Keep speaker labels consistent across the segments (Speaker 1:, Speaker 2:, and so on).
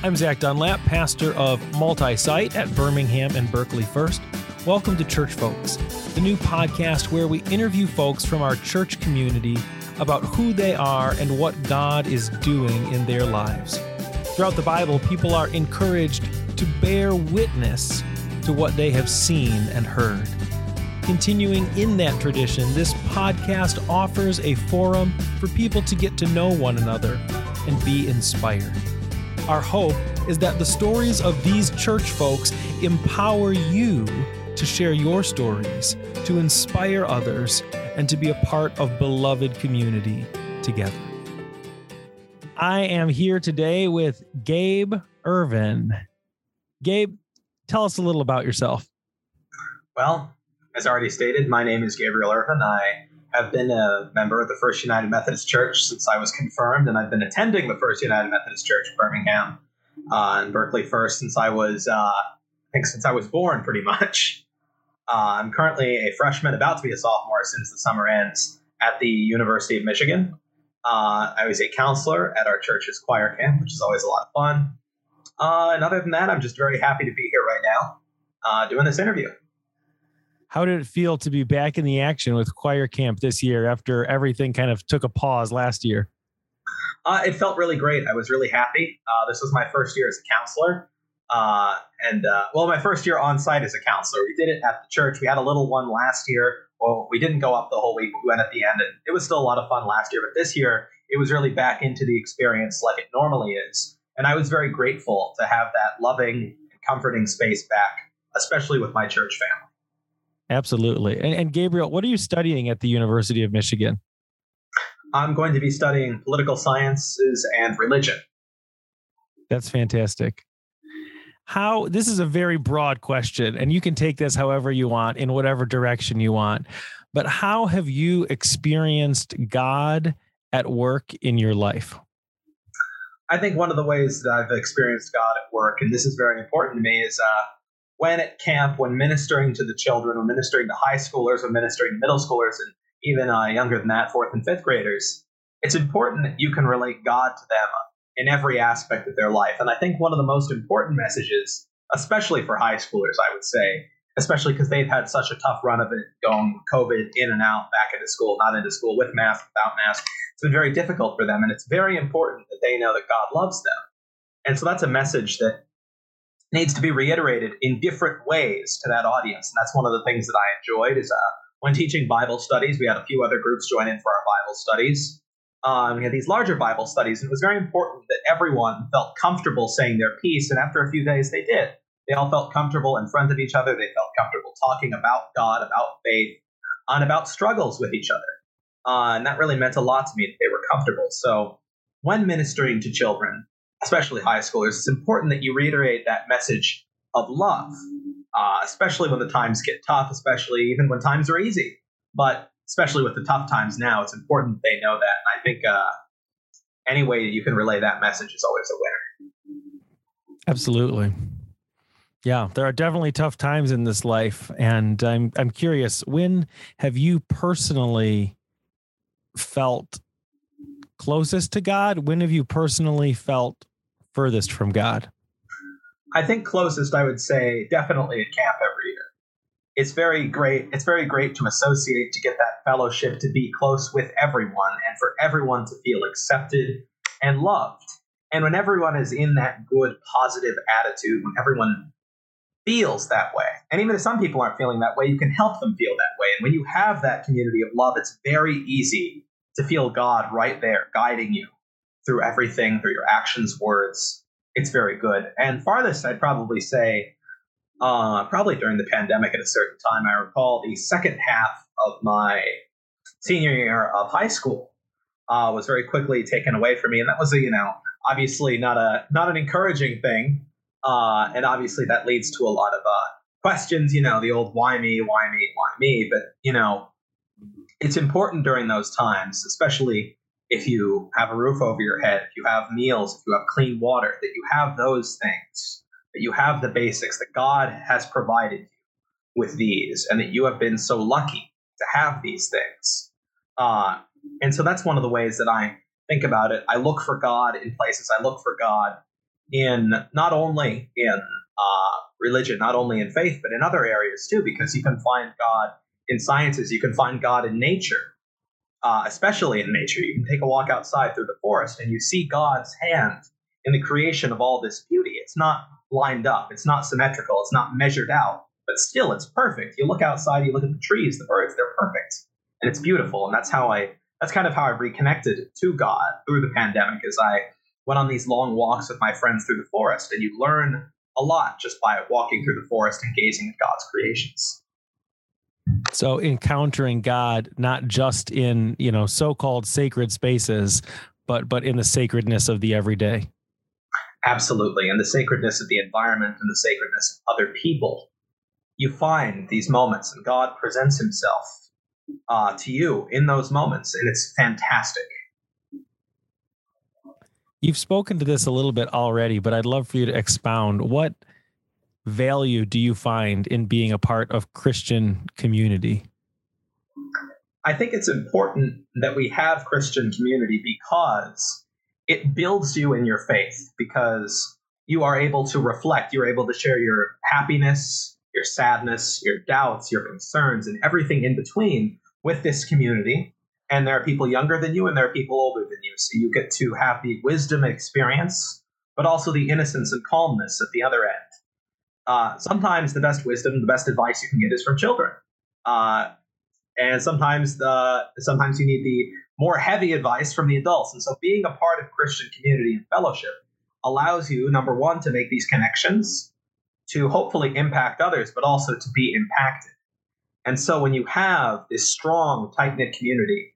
Speaker 1: I'm Zach Dunlap, pastor of Multi Site at Birmingham and Berkley First. Welcome to Church Folks, the new podcast where we interview folks from our church community about who they are and what God is doing in their lives. Throughout the Bible, people are encouraged to bear witness to what they have seen and heard. Continuing in that tradition, this podcast offers a forum for people to get to know one another and be inspired. Our hope is that the stories of these church folks empower you to share your stories, to inspire others, and to be a part of beloved community together. I am here today with Gabe Irvin. Gabe, tell us a little about yourself.
Speaker 2: Well, as already stated, my name is Gabriel Irvin. I have been a member of the First United Methodist Church since I was confirmed, and I've been attending the First United Methodist Church, Birmingham, uh, and Berkley First since I was, uh, I think, since I was born, pretty much. Uh, I'm currently a freshman, about to be a sophomore since the summer ends at the University of Michigan. Uh, I was a counselor at our church's choir camp, which is always a lot of fun. Uh, and other than that, I'm just very happy to be here right now uh, doing this interview.
Speaker 1: How did it feel to be back in the action with choir camp this year after everything kind of took a pause last year?
Speaker 2: Uh, it felt really great. I was really happy. Uh, this was my first year as a counselor. Uh, and uh, well, my first year on site as a counselor. We did it at the church. We had a little one last year. Well, we didn't go up the whole week, we went at the end, and it was still a lot of fun last year. But this year, it was really back into the experience like it normally is. And I was very grateful to have that loving and comforting space back, especially with my church family.
Speaker 1: Absolutely. And, and, Gabriel, what are you studying at the University of Michigan?
Speaker 2: I'm going to be studying political sciences and religion.
Speaker 1: That's fantastic. How this is a very broad question, and you can take this however you want in whatever direction you want. But how have you experienced God at work in your life?
Speaker 2: I think one of the ways that I've experienced God at work, and this is very important to me, is uh, when at camp, when ministering to the children, when ministering to high schoolers, when ministering to middle schoolers, and even uh, younger than that, fourth and fifth graders, it's important that you can relate God to them in every aspect of their life. And I think one of the most important messages, especially for high schoolers, I would say, especially because they've had such a tough run of it going COVID in and out, back into school, not into school, with mask, without mask. It's been very difficult for them. And it's very important that they know that God loves them. And so that's a message that needs to be reiterated in different ways to that audience. And that's one of the things that I enjoyed is uh, when teaching Bible studies, we had a few other groups join in for our Bible studies. Um, we had these larger Bible studies, and it was very important that everyone felt comfortable saying their piece. And after a few days, they did. They all felt comfortable in front of each other. They felt comfortable talking about God, about faith, and about struggles with each other. Uh, and that really meant a lot to me that they were comfortable. So when ministering to children, especially high schoolers, it's important that you reiterate that message of love, uh, especially when the times get tough, especially even when times are easy. But especially with the tough times now, it's important they know that. And I think uh, any way you can relay that message is always a winner.
Speaker 1: Absolutely. Yeah, there are definitely tough times in this life, and I'm I'm curious. When have you personally felt closest to God? When have you personally felt furthest from God?
Speaker 2: I think closest, I would say, definitely at camp every year. It's very great. It's very great to associate, to get that fellowship, to be close with everyone, and for everyone to feel accepted and loved. And when everyone is in that good, positive attitude, when everyone feels that way, and even if some people aren't feeling that way, you can help them feel that way. And when you have that community of love, it's very easy to feel God right there guiding you through everything, through your actions, words. It's very good. And farthest, I'd probably say, uh, probably during the pandemic at a certain time, I recall the second half of my senior year of high school uh, was very quickly taken away from me, and that was a you know obviously not a not an encouraging thing, uh, and obviously that leads to a lot of uh, questions. You know, the old why me, why me, why me. But you know, it's important during those times, especially if you have a roof over your head, if you have meals, if you have clean water, that you have those things, that you have the basics, that God has provided you with these, and that you have been so lucky to have these things. Uh, and so that's one of the ways that I think about it. I look for God in places, I look for God in not only in uh, religion, not only in faith, but in other areas too, because you can find God in sciences, you can find God in nature, uh, especially in nature. You can take a walk outside through the forest and you see God's hand in the creation of all this beauty. It's not lined up, it's not symmetrical, it's not measured out, but still it's perfect. You look outside, you look at the trees, the birds, they're perfect. And it's beautiful. And that's how I that's kind of how I've reconnected to God through the pandemic as I went on these long walks with my friends through the forest and you learn a lot just by walking through the forest and gazing at God's creations.
Speaker 1: So encountering God not just in, you know, so-called sacred spaces, but but in the sacredness of the everyday.
Speaker 2: Absolutely. And the sacredness of the environment and the sacredness of other people. You find these moments and God presents himself uh, to you in those moments, and it's fantastic.
Speaker 1: You've spoken to this a little bit already, but I'd love for you to expound. What value do you find in being a part of Christian community?
Speaker 2: I think it's important that we have Christian community because it builds you in your faith because you are able to reflect, you're able to share your happiness, your sadness, your doubts, your concerns, and everything in between with this community. And there are people younger than you and there are people older than you. So you get to have the wisdom and experience, but also the innocence and calmness at the other end. Uh, sometimes the best wisdom, the best advice you can get is from children. Uh, and sometimes the sometimes you need the more heavy advice from the adults. And so being a part of Christian community and fellowship allows you, number one, to make these connections, to hopefully impact others, but also to be impacted. And so when you have this strong, tight knit community,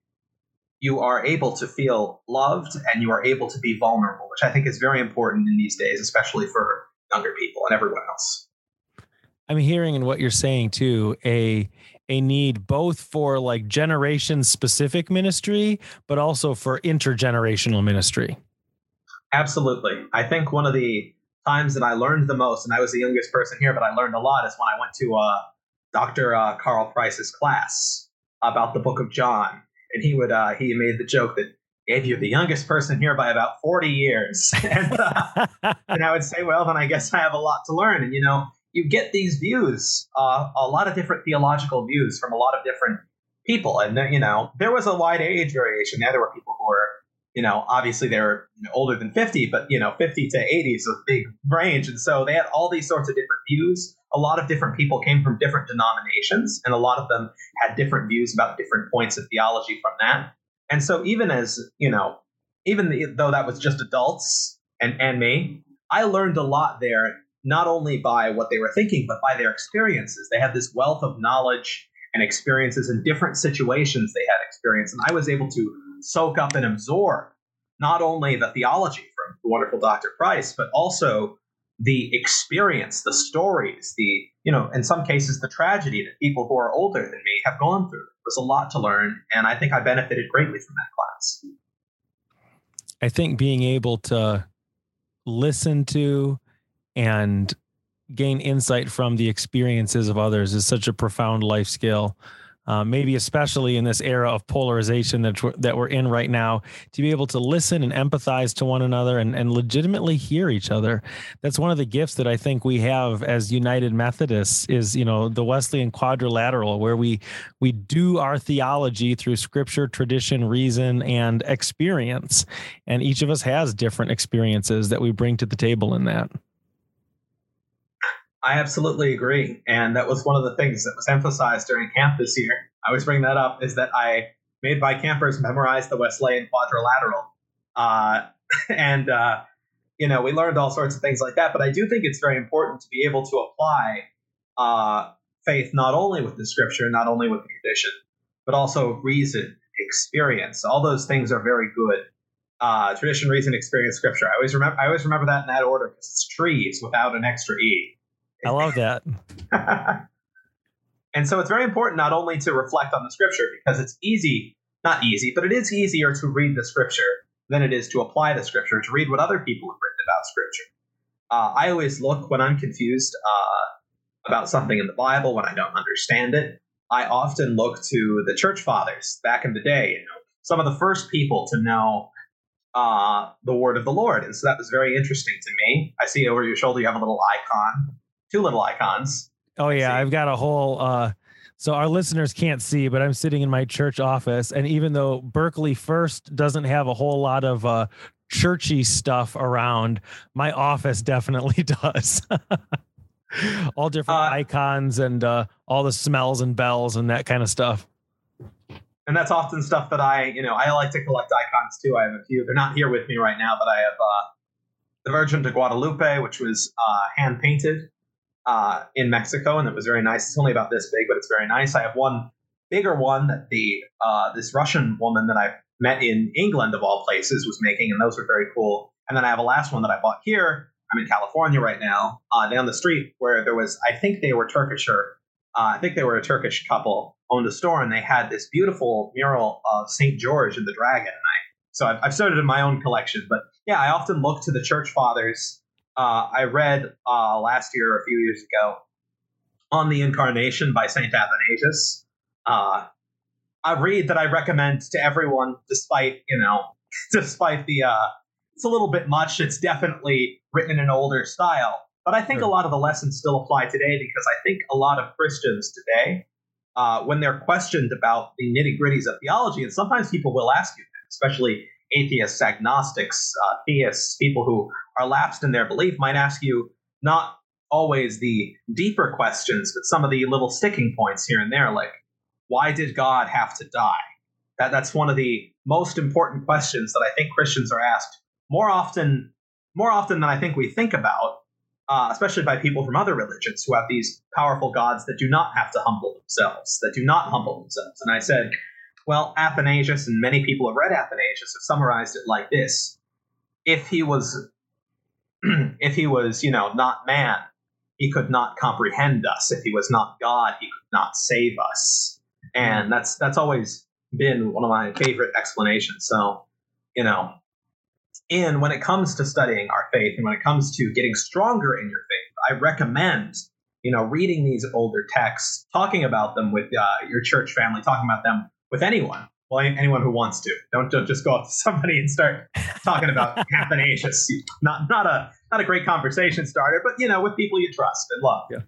Speaker 2: you are able to feel loved and you are able to be vulnerable, which I think is very important in these days, especially for younger people and everyone else.
Speaker 1: I'm hearing in what you're saying too, a a need both for like generation specific ministry, but also for intergenerational ministry.
Speaker 2: Absolutely. I think one of the times that I learned the most, and I was the youngest person here, but I learned a lot, is when I went to uh, Dr. Uh, Carl Price's class about the book of John. And he would uh, he made the joke that you're the youngest person here by about 40 years. and, uh, and I would say, well, then I guess I have a lot to learn. And, you know, you get these views, uh, a lot of different theological views from a lot of different people. And, you know, there was a wide age variation there. There were people who were, you know, obviously they were you know, older than 50, but, you know, 50 to 80 is a big range. And so they had all these sorts of different views. A lot of different people came from different denominations, and a lot of them had different views about different points of theology from that. And so even as, you know, even though that was just adults and, and me, I learned a lot there not only by what they were thinking, but by their experiences. They had this wealth of knowledge and experiences in different situations they had experienced. And I was able to soak up and absorb not only the theology from the wonderful Dr. Price, but also the experience, the stories, the, you know, in some cases, the tragedy that people who are older than me have gone through. There's a lot to learn. And I think I benefited greatly from that class.
Speaker 1: I think being able to listen to and gain insight from the experiences of others is such a profound life skill. Uh, maybe especially in this era of polarization that we're, that we're in right now, to be able to listen and empathize to one another and, and legitimately hear each other. That's one of the gifts that I think we have as United Methodists is, you know, the Wesleyan quadrilateral, where we we do our theology through scripture, tradition, reason, and experience. And each of us has different experiences that we bring to the table in that.
Speaker 2: I absolutely agree. And that was one of the things that was emphasized during camp this year. I always bring that up is that I made my campers memorize the Wesleyan quadrilateral. Uh, and, uh, you know, we learned all sorts of things like that. But I do think it's very important to be able to apply uh, faith not only with the scripture, not only with the tradition, but also reason, experience. All those things are very good. Uh, tradition, reason, experience, scripture. I always remember. I always remember that in that order because it's trees without an extra e.
Speaker 1: I love that.
Speaker 2: and so it's very important not only to reflect on the scripture because it's easy, not easy, but it is easier to read the scripture than it is to apply the scripture, to read what other people have written about scripture. Uh, I always look when I'm confused uh, about something in the Bible, when I don't understand it. I often look to the church fathers back in the day, you know, some of the first people to know uh, the word of the Lord. And so that was very interesting to me. I see over your shoulder you have a little icon, two little icons.
Speaker 1: Oh yeah, I've got a whole. Uh, so our listeners can't see, but I'm sitting in my church office, and even though Berkley First doesn't have a whole lot of uh, churchy stuff around, my office definitely does. all different uh, icons and uh, all the smells and bells and that kind of stuff
Speaker 2: and that's often stuff that I, you know, I like to collect icons too. I have a few. They're not here with me right now, but I have uh, the Virgin de Guadalupe, which was uh, hand painted uh, in Mexico, and it was very nice. It's only about this big, but it's very nice. I have one bigger one that the uh, this Russian woman that I met in England, of all places, was making, and those were very cool. And then I have a last one that I bought here. I'm in California right now, uh, down the street, where there was, I think they were Turkish or uh, I think they were a Turkish couple owned a store, and they had this beautiful mural of Saint George and the Dragon. And I, so I've, I've started in my own collection, but yeah, I often look to the church fathers. Uh, I read uh, last year, or a few years ago, on the Incarnation by Saint Athanasius. Uh, a read that I recommend to everyone, despite you know, despite the uh, it's a little bit much. It's definitely written in an older style, but I think sure. a lot of the lessons still apply today because I think a lot of Christians today, uh, when they're questioned about the nitty gritties of theology, and sometimes people will ask you that, especially atheists, agnostics, uh, theists, people who are lapsed in their belief might ask you not always the deeper questions, but some of the little sticking points here and there, like why did God have to die? That that's one of the most important questions that I think Christians are asked more often more often than I think we think about uh, especially by people from other religions who have these powerful gods that do not have to humble themselves, that do not humble themselves. And I said, well, Athanasius and many people have read Athanasius have summarized it like this: if he was, if he was, you know, not man, he could not comprehend us. If he was not God, he could not save us. And that's that's always been one of my favorite explanations. So, you know, and when it comes to studying our faith and when it comes to getting stronger in your faith, I recommend, you know, reading these older texts, talking about them with uh, your church family, talking about them with anyone. Well, anyone who wants to. Don't, don't just go up to somebody and start talking about Athanasius. Not not a not a great conversation starter, but you know, with people you trust and love.
Speaker 1: Yeah.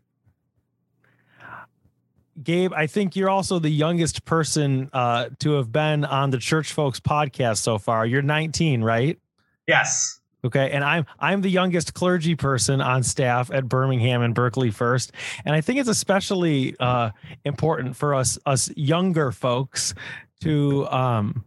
Speaker 1: Gabe, I think you're also the youngest person uh, to have been on the Church Folks podcast so far. You're 19, right?
Speaker 2: Yes.
Speaker 1: Okay, and I'm I'm the youngest clergy person on staff at Birmingham and Berkley First, and I think it's especially uh, important for us us younger folks to um,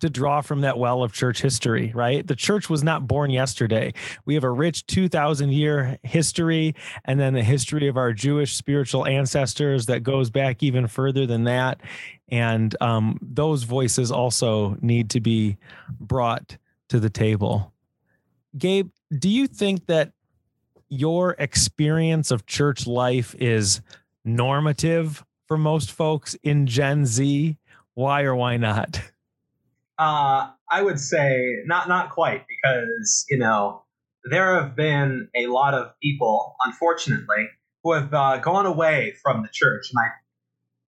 Speaker 1: to draw from that well of church history, right? The church was not born yesterday. We have a rich 2,000 year history, and then the history of our Jewish spiritual ancestors that goes back even further than that. And um, those voices also need to be brought to the table. Gabe, do you think that your experience of church life is normative for most folks in Gen Z? Why or why not?
Speaker 2: Uh, I would say not not quite because you know there have been a lot of people, unfortunately, who have uh, gone away from the church, and I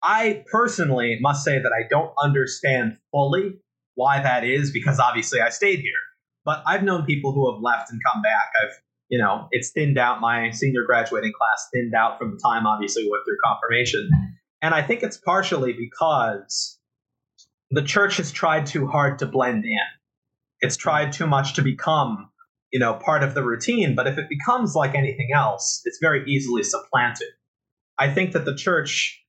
Speaker 2: I personally must say that I don't understand fully why that is because obviously I stayed here. But I've known people who have left and come back. I've, you know, it's thinned out. My senior graduating class thinned out from the time, obviously, we went through confirmation. And I think it's partially because the church has tried too hard to blend in. It's tried too much to become, you know, part of the routine. But if it becomes like anything else, it's very easily supplanted. I think that the church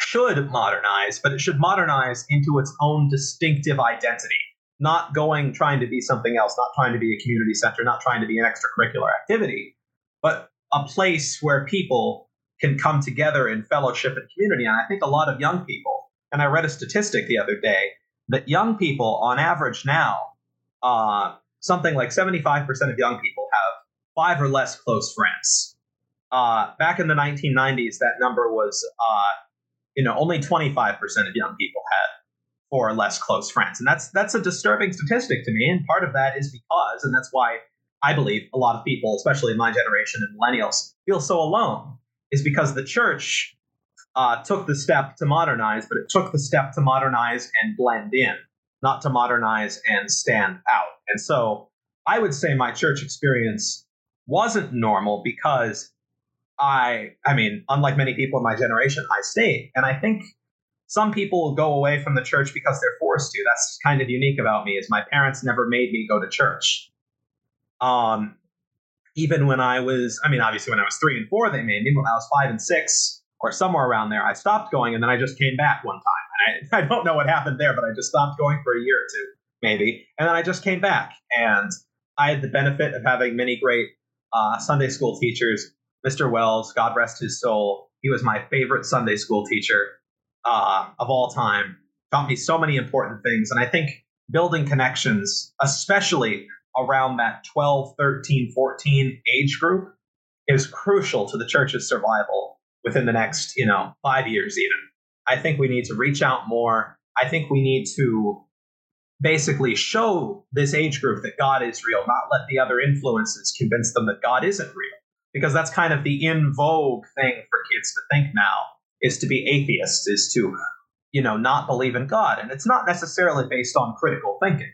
Speaker 2: should modernize, but it should modernize into its own distinctive identity. Not going trying to be something else, not trying to be a community center, not trying to be an extracurricular activity, but a place where people can come together in fellowship and community. And I think a lot of young people, and I read a statistic the other day that young people, on average now, uh, something like 75% of young people have five or less close friends. Uh, back in the 1990s, that number was uh, you know, only 25% of young people had or less close friends. And that's that's a disturbing statistic to me. And part of that is because, and that's why I believe a lot of people, especially in my generation and millennials, feel so alone, is because the church uh, took the step to modernize, but it took the step to modernize and blend in. not to modernize and stand out. And so I would say my church experience wasn't normal because I, I mean, unlike many people in my generation, I stayed. And I think some people go away from the church because they're forced to. That's kind of unique about me is my parents never made me go to church. Um, even when I was, I mean, obviously when I was three and four, they made me. When I was five and six, or somewhere around there, I stopped going, and then I just came back one time. And I, I don't know what happened there, but I just stopped going for a year or two, maybe, and then I just came back. And I had the benefit of having many great uh, Sunday school teachers. Mr. Wells, God rest his soul, he was my favorite Sunday school teacher uh, of all time. Taught me so many important things, and I think building connections, especially around that 12, 13, 14 age group is crucial to the church's survival within the next, you know, five years even. I think we need to reach out more. I think we need to basically show this age group that God is real, not let the other influences convince them that God isn't real. Because that's kind of the in vogue thing for kids to think now is to be atheists, is to, you know, not believe in God. And it's not necessarily based on critical thinking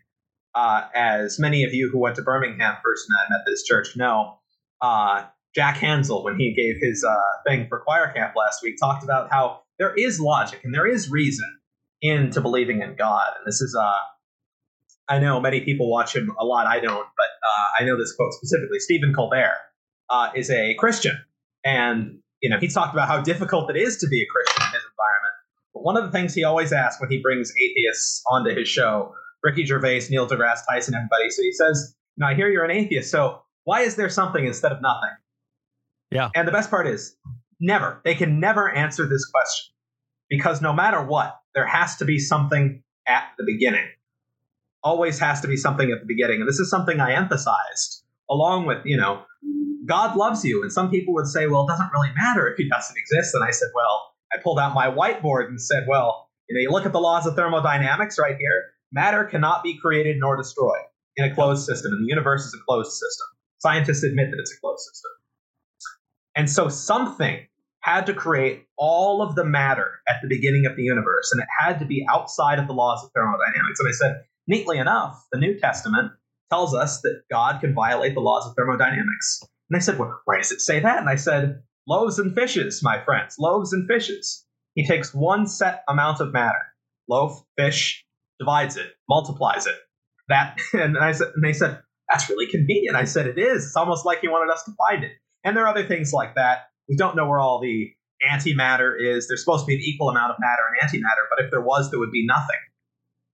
Speaker 2: uh, as many of you who went to Birmingham First and met this Church know, uh, Jack Hansel, when he gave his uh, thing for choir camp last week, talked about how there is logic and there is reason into believing in God. And this is, uh, I know many people watch him a lot. I don't, but uh, I know this quote specifically. Stephen Colbert uh, is a Christian, and you know he's talked about how difficult it is to be a Christian in his environment. But one of the things he always asks when he brings atheists onto his show Ricky Gervais, Neil deGrasse Tyson, everybody. So he says, "Now I hear you're an atheist. So why is there something instead of nothing?"
Speaker 1: Yeah.
Speaker 2: And the best part is, never. They can never answer this question because no matter what, there has to be something at the beginning. Always has to be something at the beginning, and this is something I emphasized along with you know, God loves you, and some people would say, well, it doesn't really matter if He doesn't exist. And I said, well, I pulled out my whiteboard and said, well, you know, you look at the laws of thermodynamics right here Matter cannot be created nor destroyed in a closed system, and the universe is a closed system. Scientists admit that it's a closed system. And so something had to create all of the matter at the beginning of the universe, and it had to be outside of the laws of thermodynamics. And I said, neatly enough, the New Testament tells us that God can violate the laws of thermodynamics. And I said, well, why does it say that? And I said, loaves and fishes, my friends, loaves and fishes. He takes one set amount of matter, loaf, fish, divides it, multiplies it. That and I said, and they said that's really convenient. I said it is. It's almost like he wanted us to find it. And there are other things like that. We don't know where all the antimatter is. There's supposed to be an equal amount of matter and antimatter, but if there was, there would be nothing.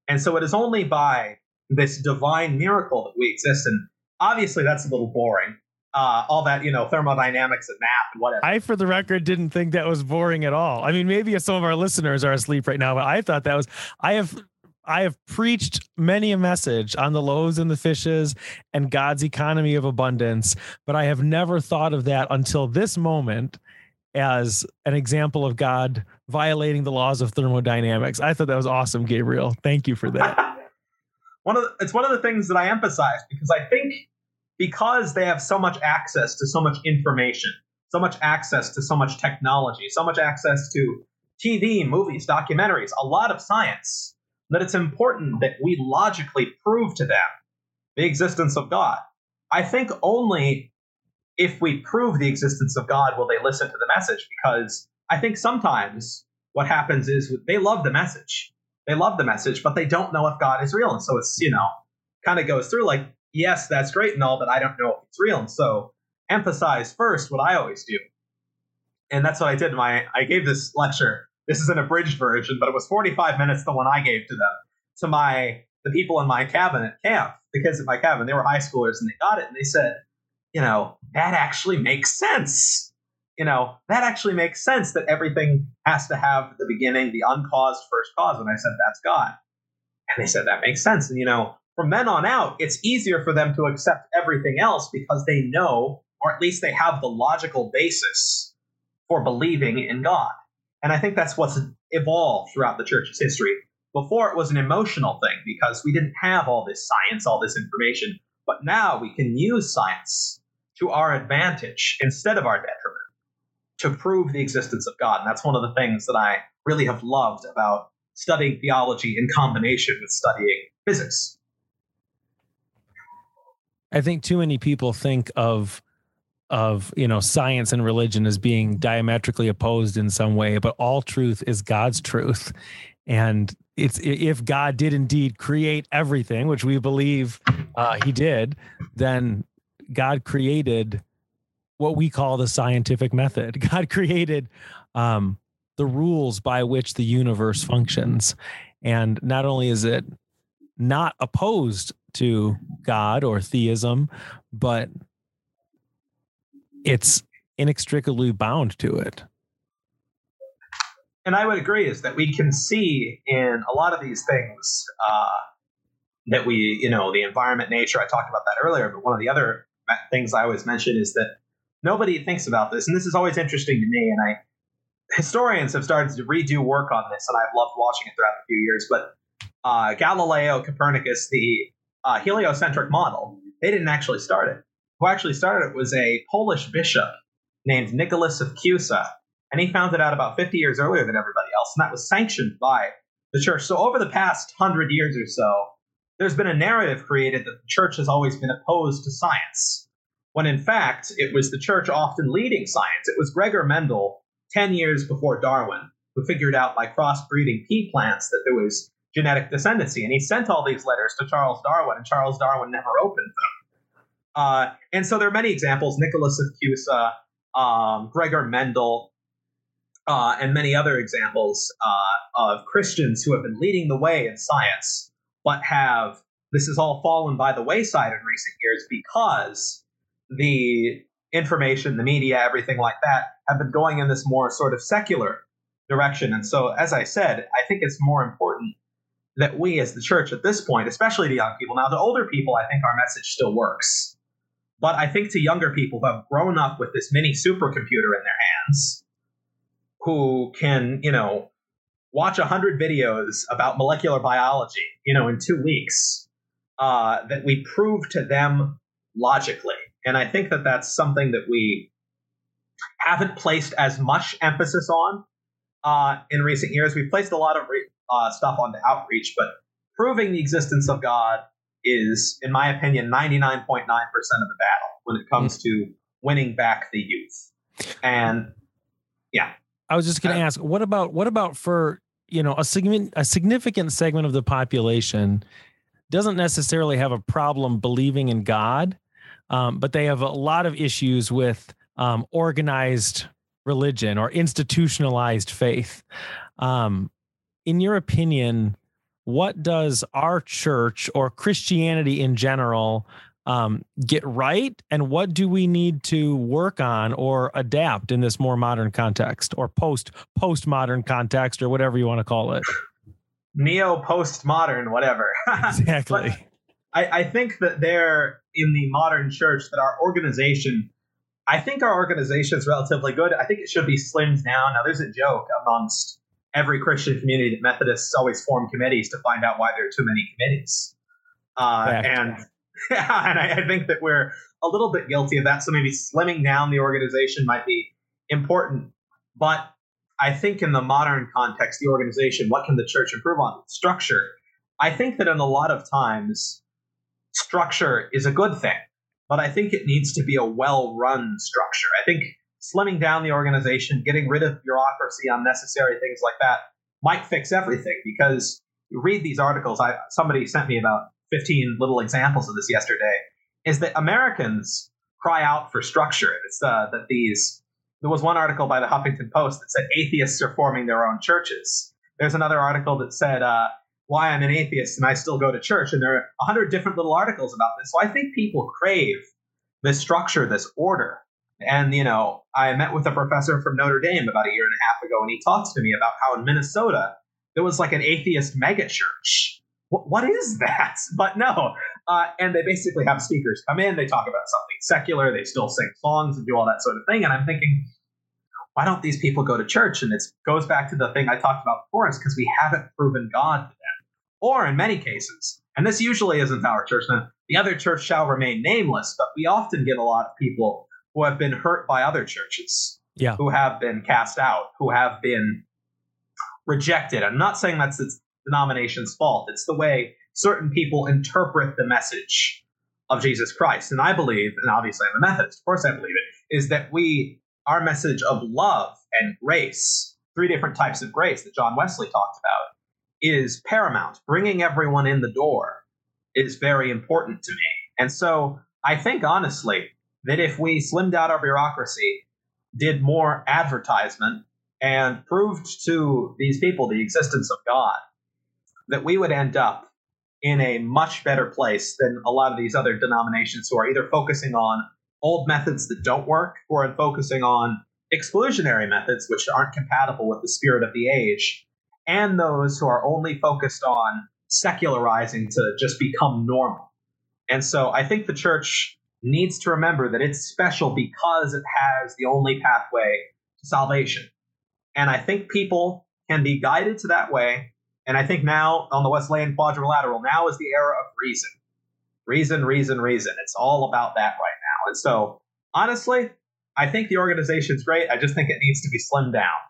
Speaker 2: And so it is only by this divine miracle that we exist. And obviously, that's a little boring. Uh, all that you know, thermodynamics and math and whatever.
Speaker 1: I, for the record, didn't think that was boring at all. I mean, maybe some of our listeners are asleep right now, but I thought that was. I have I have preached many a message on the loaves and the fishes and God's economy of abundance, but I have never thought of that until this moment as an example of God violating the laws of thermodynamics. I thought that was awesome, Gabriel. Thank you for that.
Speaker 2: one of the, it's one of the things that I emphasize because I think because they have so much access to so much information, so much access to so much technology, so much access to TV, movies, documentaries, a lot of science that it's important that we logically prove to them the existence of God. I think only if we prove the existence of God will they listen to the message because I think sometimes what happens is they love the message. They love the message, but they don't know if God is real. And so it's, you know, kind of goes through like, yes, that's great and all, but I don't know if it's real. And so emphasize first what I always do. And that's what I did. My I gave this lecture this is an abridged version, but it was 45 minutes the one I gave to them, to my the people in my cabin at camp, the kids at my cabin. They were high schoolers and they got it and they said, you know, that actually makes sense. You know, that actually makes sense that everything has to have the beginning, the uncaused first cause. And I said, that's God. And they said, that makes sense. And, you know, from then on out, it's easier for them to accept everything else because they know, or at least they have the logical basis for believing in God. And I think that's what's evolved throughout the church's history. Before it was an emotional thing because we didn't have all this science, all this information. But now we can use science to our advantage instead of our detriment to prove the existence of God. And that's one of the things that I really have loved about studying theology in combination with studying physics.
Speaker 1: I think too many people think of of you know science and religion as being diametrically opposed in some way but all truth is god's truth and it's if god did indeed create everything which we believe uh, he did then god created what we call the scientific method god created um, the rules by which the universe functions and not only is it not opposed to god or theism but it's inextricably bound to it.
Speaker 2: And I would agree is that we can see in a lot of these things uh, that we, you know, the environment, nature. I talked about that earlier, but one of the other things I always mention is that nobody thinks about this, and this is always interesting to me. And I historians have started to redo work on this, and I've loved watching it throughout the few years. But uh, Galileo, Copernicus, the uh, heliocentric model, they didn't actually start it who actually started it was a Polish bishop named Nicholas of Cusa. And he found it out about 50 years earlier than everybody else. And that was sanctioned by the church. So over the past hundred years or so, there's been a narrative created that the church has always been opposed to science. When in fact, it was the church often leading science. It was Gregor Mendel, 10 years before Darwin, who figured out by crossbreeding pea plants that there was genetic descendancy. And he sent all these letters to Charles Darwin, and Charles Darwin never opened them. Uh, and so there are many examples Nicholas of Cusa, um, Gregor Mendel, uh, and many other examples uh, of Christians who have been leading the way in science, but have this has all fallen by the wayside in recent years because the information, the media, everything like that have been going in this more sort of secular direction. And so, as I said, I think it's more important that we as the church at this point, especially to young people, now the older people, I think our message still works. But I think to younger people who have grown up with this mini supercomputer in their hands, who can, you know, watch a hundred videos about molecular biology, you know, in two weeks, uh, that we prove to them logically. And I think that that's something that we haven't placed as much emphasis on uh, in recent years. We've placed a lot of re- uh, stuff on the outreach, but proving the existence of God is, in my opinion, 99.9% of the battle when it comes mm-hmm. to winning back the youth. And yeah.
Speaker 1: I was just going to uh, ask, what about what about for you know a significant a significant segment of the population doesn't necessarily have a problem believing in God, um, but they have a lot of issues with um, organized religion or institutionalized faith. Um, in your opinion, what does our church or Christianity in general um, get right, and what do we need to work on or adapt in this more modern context or post postmodern context or whatever you want to call it?
Speaker 2: Neo postmodern, whatever.
Speaker 1: exactly.
Speaker 2: I, I think that there in the modern church that our organization I think our organization is relatively good. I think it should be slimmed down. Now, there's a joke amongst every Christian community that Methodists always form committees to find out why there are too many committees. Uh, and yeah, and I, I, think that we're a little bit guilty of that. So maybe slimming down the organization might be important. But I think in the modern context, the organization, what can the church improve on? Structure. I think that in a lot of times, structure is a good thing, but I think it needs to be a well run structure. I think slimming down the organization, getting rid of bureaucracy, unnecessary things like that might fix everything because you read these articles. I somebody sent me about 15 little examples of this yesterday. Is that Americans cry out for structure? It's uh, that these. There was one article by the Huffington Post that said atheists are forming their own churches. There's another article that said uh, why I'm an atheist and I still go to church, and there are a hundred different little articles about this. So I think people crave this structure, this order. And, you know, I met with a professor from Notre Dame about a year and a half ago, and he talked to me about how in Minnesota there was like an atheist megachurch. What, what is that? But no. Uh, and they basically have speakers come in, they talk about something secular, they still sing songs and do all that sort of thing. And I'm thinking, why don't these people go to church? And it goes back to the thing I talked about before, is because we haven't proven God. Or in many cases, and this usually isn't our church, the other church shall remain nameless, but we often get a lot of people who have been hurt by other churches,
Speaker 1: yeah.
Speaker 2: who have been cast out, who have been rejected. I'm not saying that's its denomination's fault. It's the way certain people interpret the message of Jesus Christ. And I believe, and obviously I'm a Methodist, of course I believe it, is that we, our message of love and grace, three different types of grace that John Wesley talked about, is paramount. Bringing everyone in the door is very important to me. And so I think honestly that if we slimmed out our bureaucracy, did more advertisement, and proved to these people the existence of God, that we would end up in a much better place than a lot of these other denominations who are either focusing on old methods that don't work or focusing on exclusionary methods which aren't compatible with the spirit of the age, and those who are only focused on secularizing to just become normal. And so I think the church needs to remember that it's special because it has the only pathway to salvation. And I think people can be guided to that way and I think now on the Wesleyan quadrilateral, now is the era of reason. Reason, reason, reason. It's all about that right now. And so, honestly, I think the organization's great. I just think it needs to be slimmed down.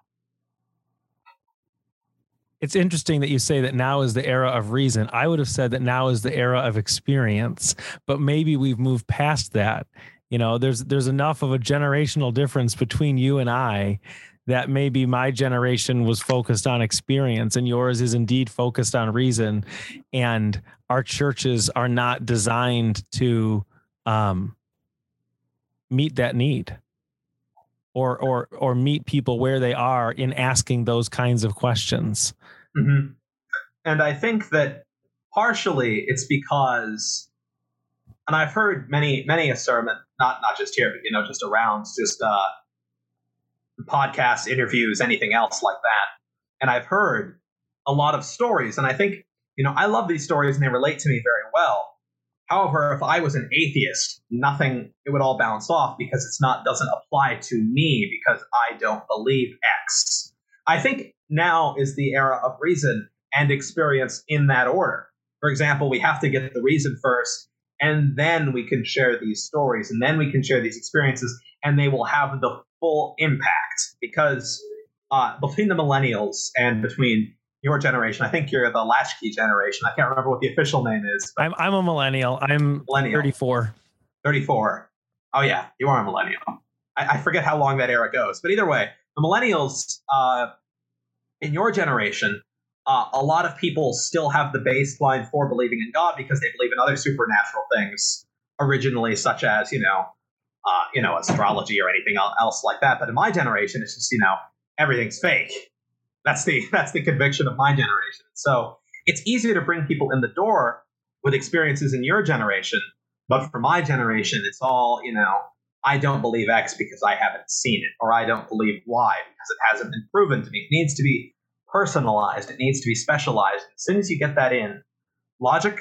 Speaker 1: It's interesting that you say that now is the era of reason. I would have said that now is the era of experience, but maybe we've moved past that. You know, there's there's enough of a generational difference between you and I that maybe my generation was focused on experience and yours is indeed focused on reason and our churches are not designed to um, meet that need or or or meet people where they are in asking those kinds of questions
Speaker 2: mm-hmm. and i think that partially it's because and i've heard many many a sermon not not just here but you know just around just uh podcasts, interviews, anything else like that. And I've heard a lot of stories, and I think, you know, I love these stories and they relate to me very well. However, if I was an atheist, nothing, it would all bounce off because it's not, doesn't apply to me because I don't believe X. I think now is the era of reason and experience in that order. For example, we have to get the reason first, and then we can share these stories, and then we can share these experiences, and they will have the full impact because uh, between the millennials and between your generation, I think you're the latchkey generation. I can't remember what the official name is.
Speaker 1: I'm I'm a millennial. I'm millennial. 34.
Speaker 2: 34. Oh yeah, you are a millennial. I, I forget how long that era goes, but either way, the millennials uh, in your generation, uh, a lot of people still have the baseline for believing in God because they believe in other supernatural things originally, such as you know uh, you know, astrology or anything else like that. But in my generation, it's just you know everything's fake. That's the that's the conviction of my generation. So it's easier to bring people in the door with experiences in your generation, but for my generation, it's all you know. I don't believe X because I haven't seen it, or I don't believe Y because it hasn't been proven to me. It needs to be personalized. It needs to be specialized. As soon as you get that in, logic,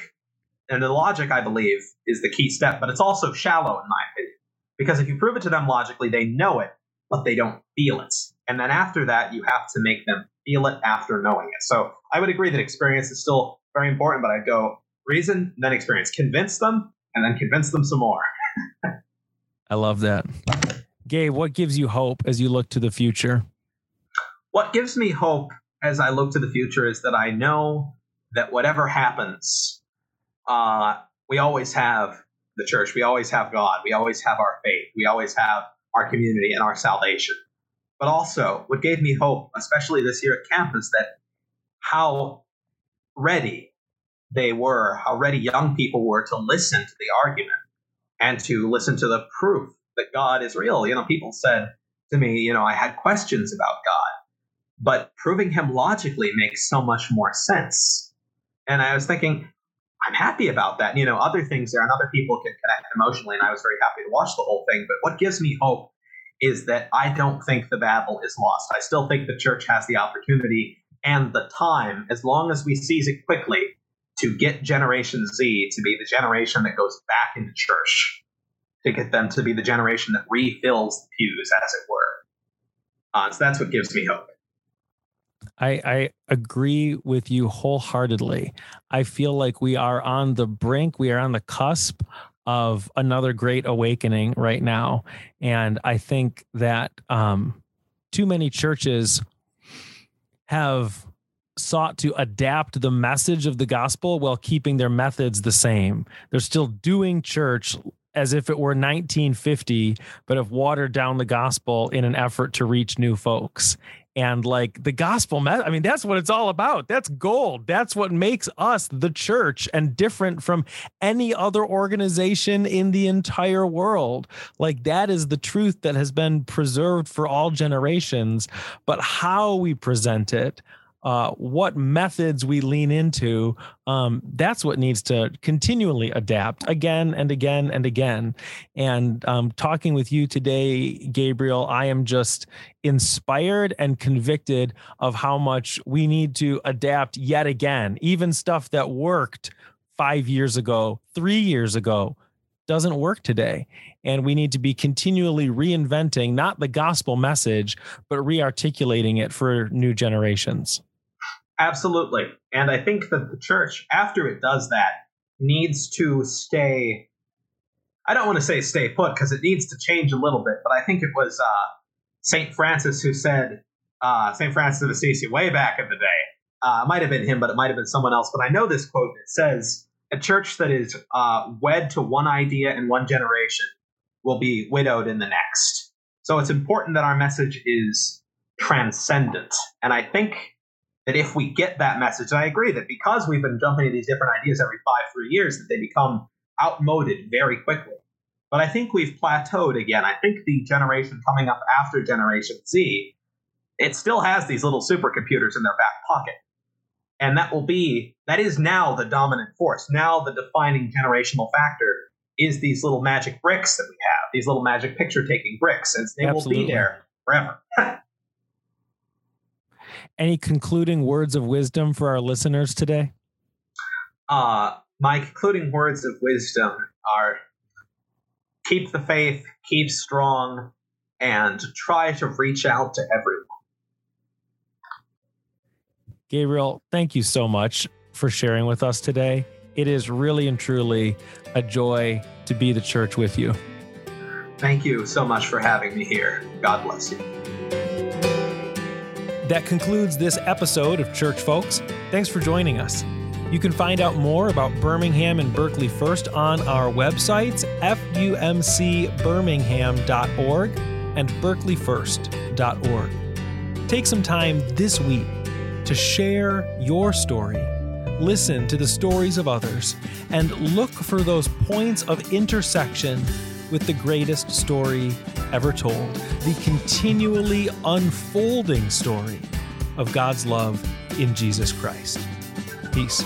Speaker 2: and the logic, I believe, is the key step, but it's also shallow in my opinion. Because if you prove it to them logically, they know it, but they don't feel it. And then after that, you have to make them feel it after knowing it. So I would agree that experience is still very important, but I'd go reason, then experience. Convince them, and then convince them some more.
Speaker 1: I love that. Gabe, what gives you hope as you look to the future?
Speaker 2: What gives me hope as I look to the future is that I know that whatever happens, uh, we always have the church. We always have God. We always have our faith. We always have our community and our salvation. But also, what gave me hope, especially this year at campus, that how ready they were, how ready young people were to listen to the argument and to listen to the proof that God is real. You know, people said to me, you know, I had questions about God, but proving him logically makes so much more sense. And I was thinking, I'm happy about that. You know, other things there and other people can connect emotionally, and I was very happy to watch the whole thing. But what gives me hope is that I don't think the battle is lost. I still think the church has the opportunity and the time, as long as we seize it quickly, to get Generation Z to be the generation that goes back into church, to get them to be the generation that refills the pews, as it were. Uh, so that's what gives me hope.
Speaker 1: I, I agree with you wholeheartedly. I feel like we are on the brink, we are on the cusp of another great awakening right now. And I think that um, too many churches have sought to adapt the message of the gospel while keeping their methods the same. They're still doing church as if it were 1950, but have watered down the gospel in an effort to reach new folks. And like the gospel, I mean, that's what it's all about. That's gold. That's what makes us the church and different from any other organization in the entire world. Like that is the truth that has been preserved for all generations. But how we present it, uh, what methods we lean into, um, that's what needs to continually adapt again and again and again. And um, talking with you today, Gabriel, I am just inspired and convicted of how much we need to adapt yet again, even stuff that worked five years ago, three years ago. Doesn't work today. And we need to be continually reinventing not the gospel message, but re articulating it for new generations.
Speaker 2: Absolutely. And I think that the church, after it does that, needs to stay. I don't want to say stay put because it needs to change a little bit, but I think it was uh, St. Francis who said, uh, St. Francis of Assisi, way back in the day. Uh, it might have been him, but it might have been someone else. But I know this quote. It says, A church that is uh, wed to one idea in one generation will be widowed in the next. So it's important that our message is transcendent. And I think that if we get that message, and I agree that because we've been jumping to these different ideas every five, three years, that they become outmoded very quickly. But I think we've plateaued again. I think the generation coming up after Generation Z, it still has these little supercomputers in their back pocket. And that will be, that is now the dominant force. Now the defining generational factor is these little magic bricks that we have, these little magic picture taking bricks, and they Absolutely. will be there forever.
Speaker 1: Any concluding words of wisdom for our listeners today?
Speaker 2: Uh, my concluding words of wisdom are keep the faith, keep strong, and try to reach out to everyone.
Speaker 1: Gabriel, thank you so much for sharing with us today. It is really and truly a joy to be the church with you.
Speaker 2: Thank you so much for having me here. God bless you.
Speaker 1: That concludes this episode of Church Folks. Thanks for joining us. You can find out more about Birmingham and Berkley First on our websites, fumcbirmingham.org and berkleyfirst.org. Take some time this week to share your story, listen to the stories of others, and look for those points of intersection with the greatest story ever told the continually unfolding story of God's love in Jesus Christ. Peace.